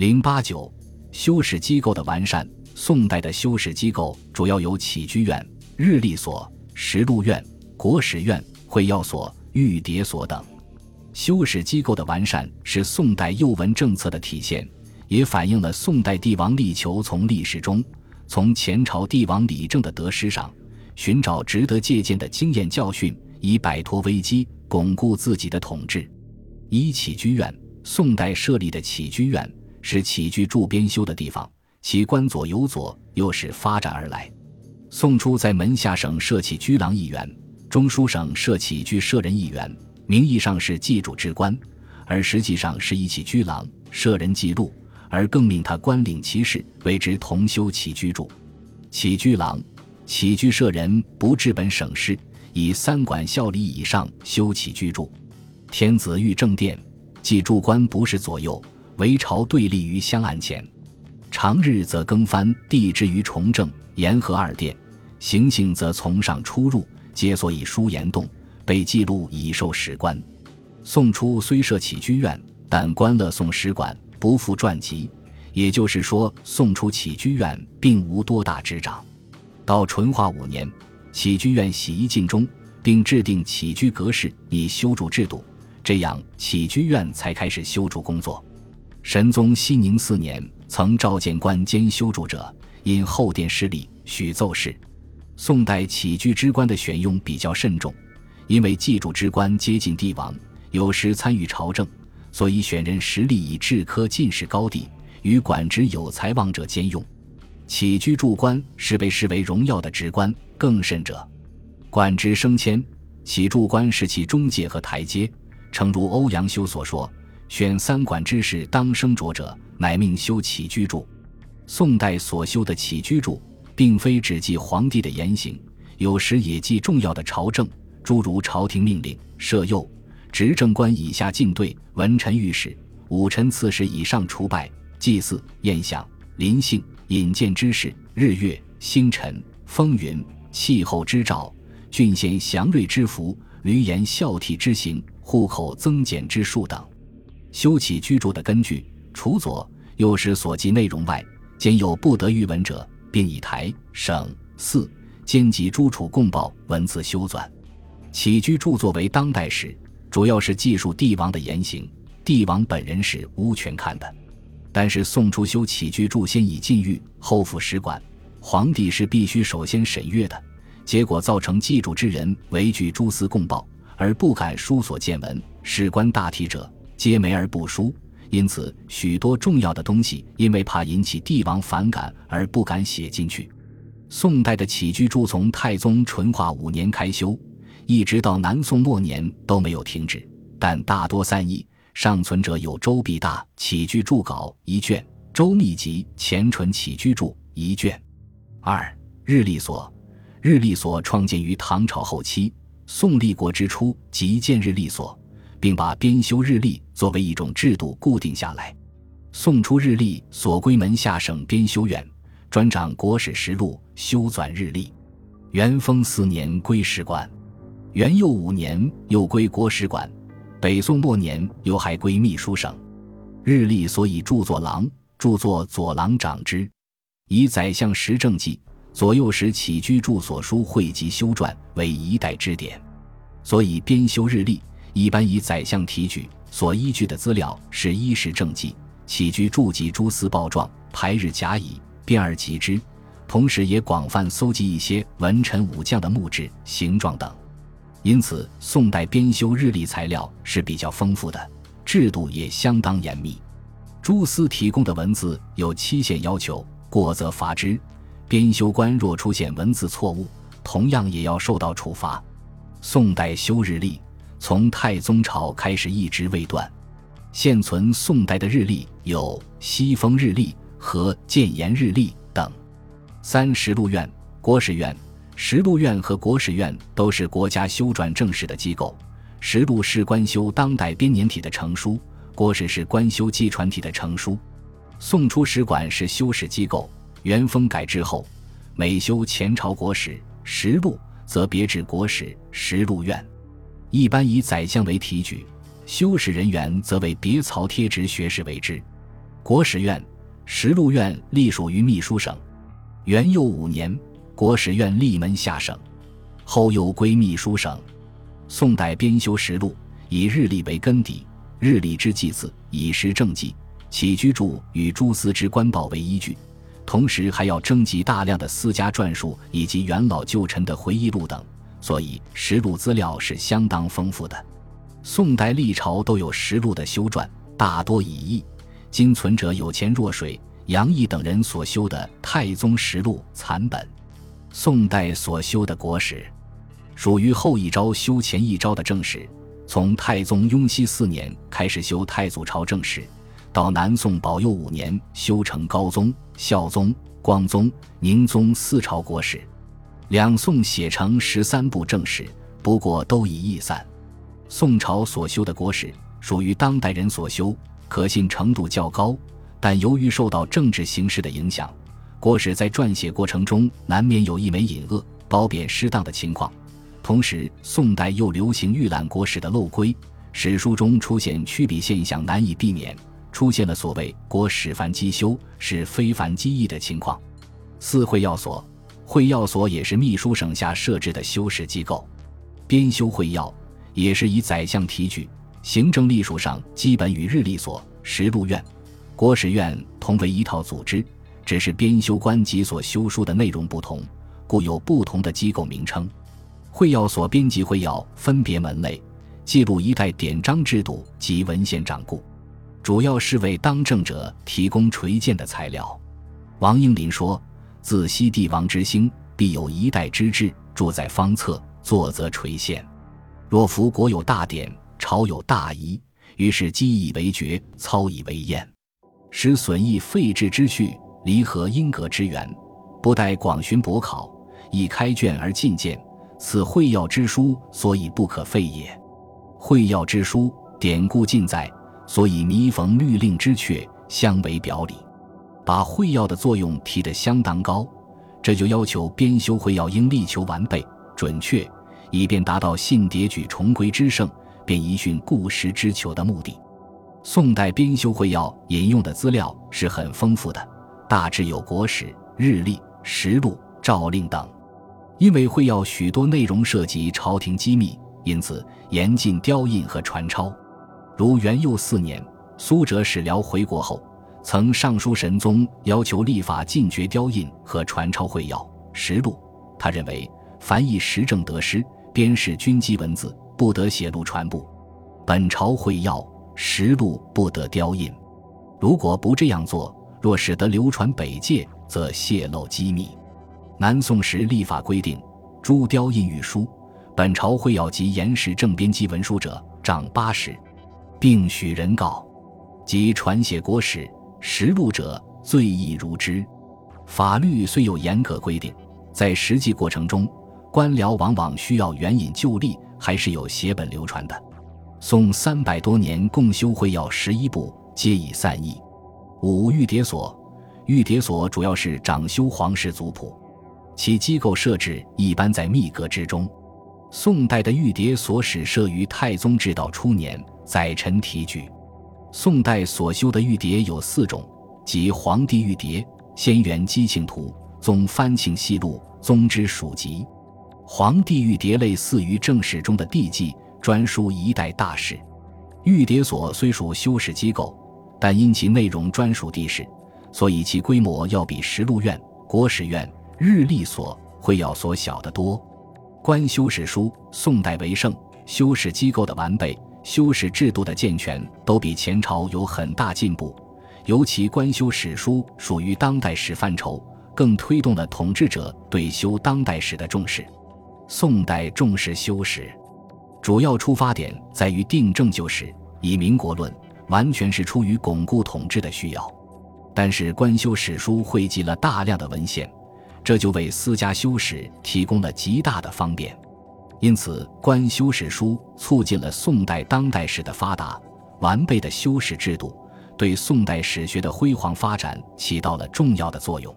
零八九，修史机构的完善。宋代的修史机构主要有起居院、日历所、实录院、国史院、会要所、御牒所等。修史机构的完善是宋代幼文政策的体现，也反映了宋代帝王力求从历史中，从前朝帝王理政的得失上，寻找值得借鉴的经验教训，以摆脱危机，巩固自己的统治。一起居院，宋代设立的起居院是起居住编修的地方。其官左右左又是发展而来。宋初在门下省设起居郎一员，中书省设起居舍人一员，名义上是记主之官，而实际上是一起居郎、舍人记录，而更命他官领其事，为之同修起居注。起居郎、起居舍人不治本省事，以三管效力以上修起居注。天子御正殿，记注官不是左右，为朝对立于香案前。长日则更翻地之于重正、沿河二殿；行刑则从上出入，皆所以书言动，被记录以授史官。宋初虽设起居院，但官乐宋史馆，不复传籍。也就是说，宋初起居院并无多大执掌。到淳化五年，起居院洗衣尽忠，并制定起居格式以修筑制度，这样起居院才开始修筑工作。神宗熙宁四年。曾召见官兼修筑者，因后殿失利，许奏事。宋代起居之官的选用比较慎重，因为祭筑之官接近帝王，有时参与朝政，所以选人实力以治科进士高第，与管职有才望者兼用。起居筑官是被视为荣耀的职官，更甚者，管职升迁，起筑官是其中介和台阶。诚如欧阳修所说。选三管之士当生着者，乃命修起居注。宋代所修的起居注，并非只记皇帝的言行，有时也记重要的朝政，诸如朝廷命令、赦宥、执政官以下进对、文臣御史、武臣刺史以上除败、祭祀、宴享、临幸、引荐之事、日月星辰、风云、气候之兆、郡县祥瑞之福、闾阎孝悌之行、户口增减之数等。修起居住的根据，除左右时所记内容外，兼有不得预文者，并以台、省、寺、兼及诸处共报文字修纂。起居著作为当代史，主要是记述帝王的言行，帝王本人是无权看的。但是宋初修起居注，先以禁欲，后附史馆，皇帝是必须首先审阅的。结果造成记注之人畏惧诸司共报，而不敢书所见闻，史官大体者。皆没而不书，因此许多重要的东西，因为怕引起帝王反感而不敢写进去。宋代的起居注从太宗淳化五年开修，一直到南宋末年都没有停止，但大多散佚。尚存者有《周必大起居注稿》一卷，《周密集前淳起居注》一卷。二日历所，日历所创建于唐朝后期，宋立国之初即建日历所。并把编修日历作为一种制度固定下来。宋初日历所归门下省编修院，专掌国史实录，修纂日历。元丰四年归史馆，元佑五年又归国史馆。北宋末年又还归秘书省。日历所以著作郎，著作左郎掌之，以宰相时政记、左右时起居注所书汇集修撰，为一代之典。所以编修日历。一般以宰相提举，所依据的资料是衣食政绩、起居注记、诸司报状、排日甲乙，编而集之。同时，也广泛搜集一些文臣武将的墓志、形状等。因此，宋代编修日历材料是比较丰富的，制度也相当严密。诸司提供的文字有期限要求，过则罚之。编修官若出现文字错误，同样也要受到处罚。宋代修日历。从太宗朝开始一直未断，现存宋代的日历有《西风日历》和《建炎日历》等。三实录院、国史院、实录院和国史院都是国家修撰正史的机构。实录是官修当代编年体的成书，国史是官修纪传体的成书。宋初史馆是修史机构，元丰改制后，每修前朝国史实录，则别置国史实录院。一般以宰相为提举，修史人员则为别曹贴职学士为之。国史院、实录院隶属于秘书省。元佑五年，国史院立门下省，后又归秘书省。宋代编修实录，以日历为根底，日历之记字以时政纪、起居注与诸司之官报为依据，同时还要征集大量的私家传述以及元老旧臣的回忆录等，所以实录资料是相当丰富的。宋代历朝都有实录的修撰，大多已佚，今存者有钱若水。杨毅等人所修的《太宗实录》残本，宋代所修的国史，属于后一朝修前一朝的正史。从太宗雍熙四年开始修太祖朝正史，到南宋保佑五年修成高宗、孝宗、光宗、宁宗四朝国史，两宋写成十三部正史，不过都已易散。宋朝所修的国史，属于当代人所修，可信程度较高。但由于受到政治形势的影响，国史在撰写过程中难免有一枚隐恶、褒贬失当的情况。同时，宋代又流行预览国史的漏规，史书中出现曲笔现象难以避免，出现了所谓“国史繁机修，是非凡机易”的情况。四会要所，会要所也是秘书省下设置的修史机构，编修会要也是以宰相提举，行政隶属上基本与日历所、实录院。国史院同为一套组织，只是编修官及所修书的内容不同，故有不同的机构名称。会要所编辑会要分别门类，记录一代典章制度及文献掌故，主要是为当政者提供垂鉴的材料。王英林说：“自西帝王之兴，必有一代之志，著在方册，作则垂宪。若夫国有大典，朝有大仪，于是积以为决，操以为验。”使损益废置之序，离合因格之源，不待广寻博考，以开卷而进见，此会要之书，所以不可废也。会要之书，典故尽在，所以弥缝律令之阙，相为表里，把会要的作用提得相当高。这就要求编修会要应力求完备准确，以便达到信迭举重归之胜，便遗训故实之求的目的。宋代编修会要引用的资料是很丰富的，大致有国史、日历、实录、诏令等。因为会要许多内容涉及朝廷机密，因此严禁雕印和传抄。如元佑四年，苏辙使辽回国后，曾上书神宗，要求立法禁绝雕印和传抄会要、实录。他认为，凡以时政得失、编饰军机文字，不得写录传布。本朝会要。实录不得雕印，如果不这样做，若使得流传北界，则泄露机密。南宋时立法规定，诸雕印御书，本朝会要及严实正编辑文书者，杖八十，并许人告；即传写国史、实录者，罪亦如之。法律虽有严格规定，在实际过程中，官僚往往需要援引旧例，还是有写本流传的。宋三百多年共修会要十一部，皆已散佚。五玉牒所，玉牒所主要是掌修皇室族谱，其机构设置一般在密阁之中。宋代的玉牒所始设于太宗至道初年，载臣提举。宋代所修的玉牒有四种，即皇帝玉牒、仙元姬庆图、宗藩庆系录、宗之属集。皇帝玉牒类似于正史中的帝纪。专书一代大事，玉牒所虽属修史机构，但因其内容专属帝室，所以其规模要比实录院、国史院、日历所、会要所小得多。观修史书，宋代为盛，修史机构的完备、修史制度的健全，都比前朝有很大进步。尤其官修史书属于当代史范畴，更推动了统治者对修当代史的重视。宋代重视修史。主要出发点在于定正旧史，以民国论，完全是出于巩固统治的需要。但是官修史书汇集了大量的文献，这就为私家修史提供了极大的方便。因此，官修史书促进了宋代当代史的发达。完备的修史制度对宋代史学的辉煌发展起到了重要的作用。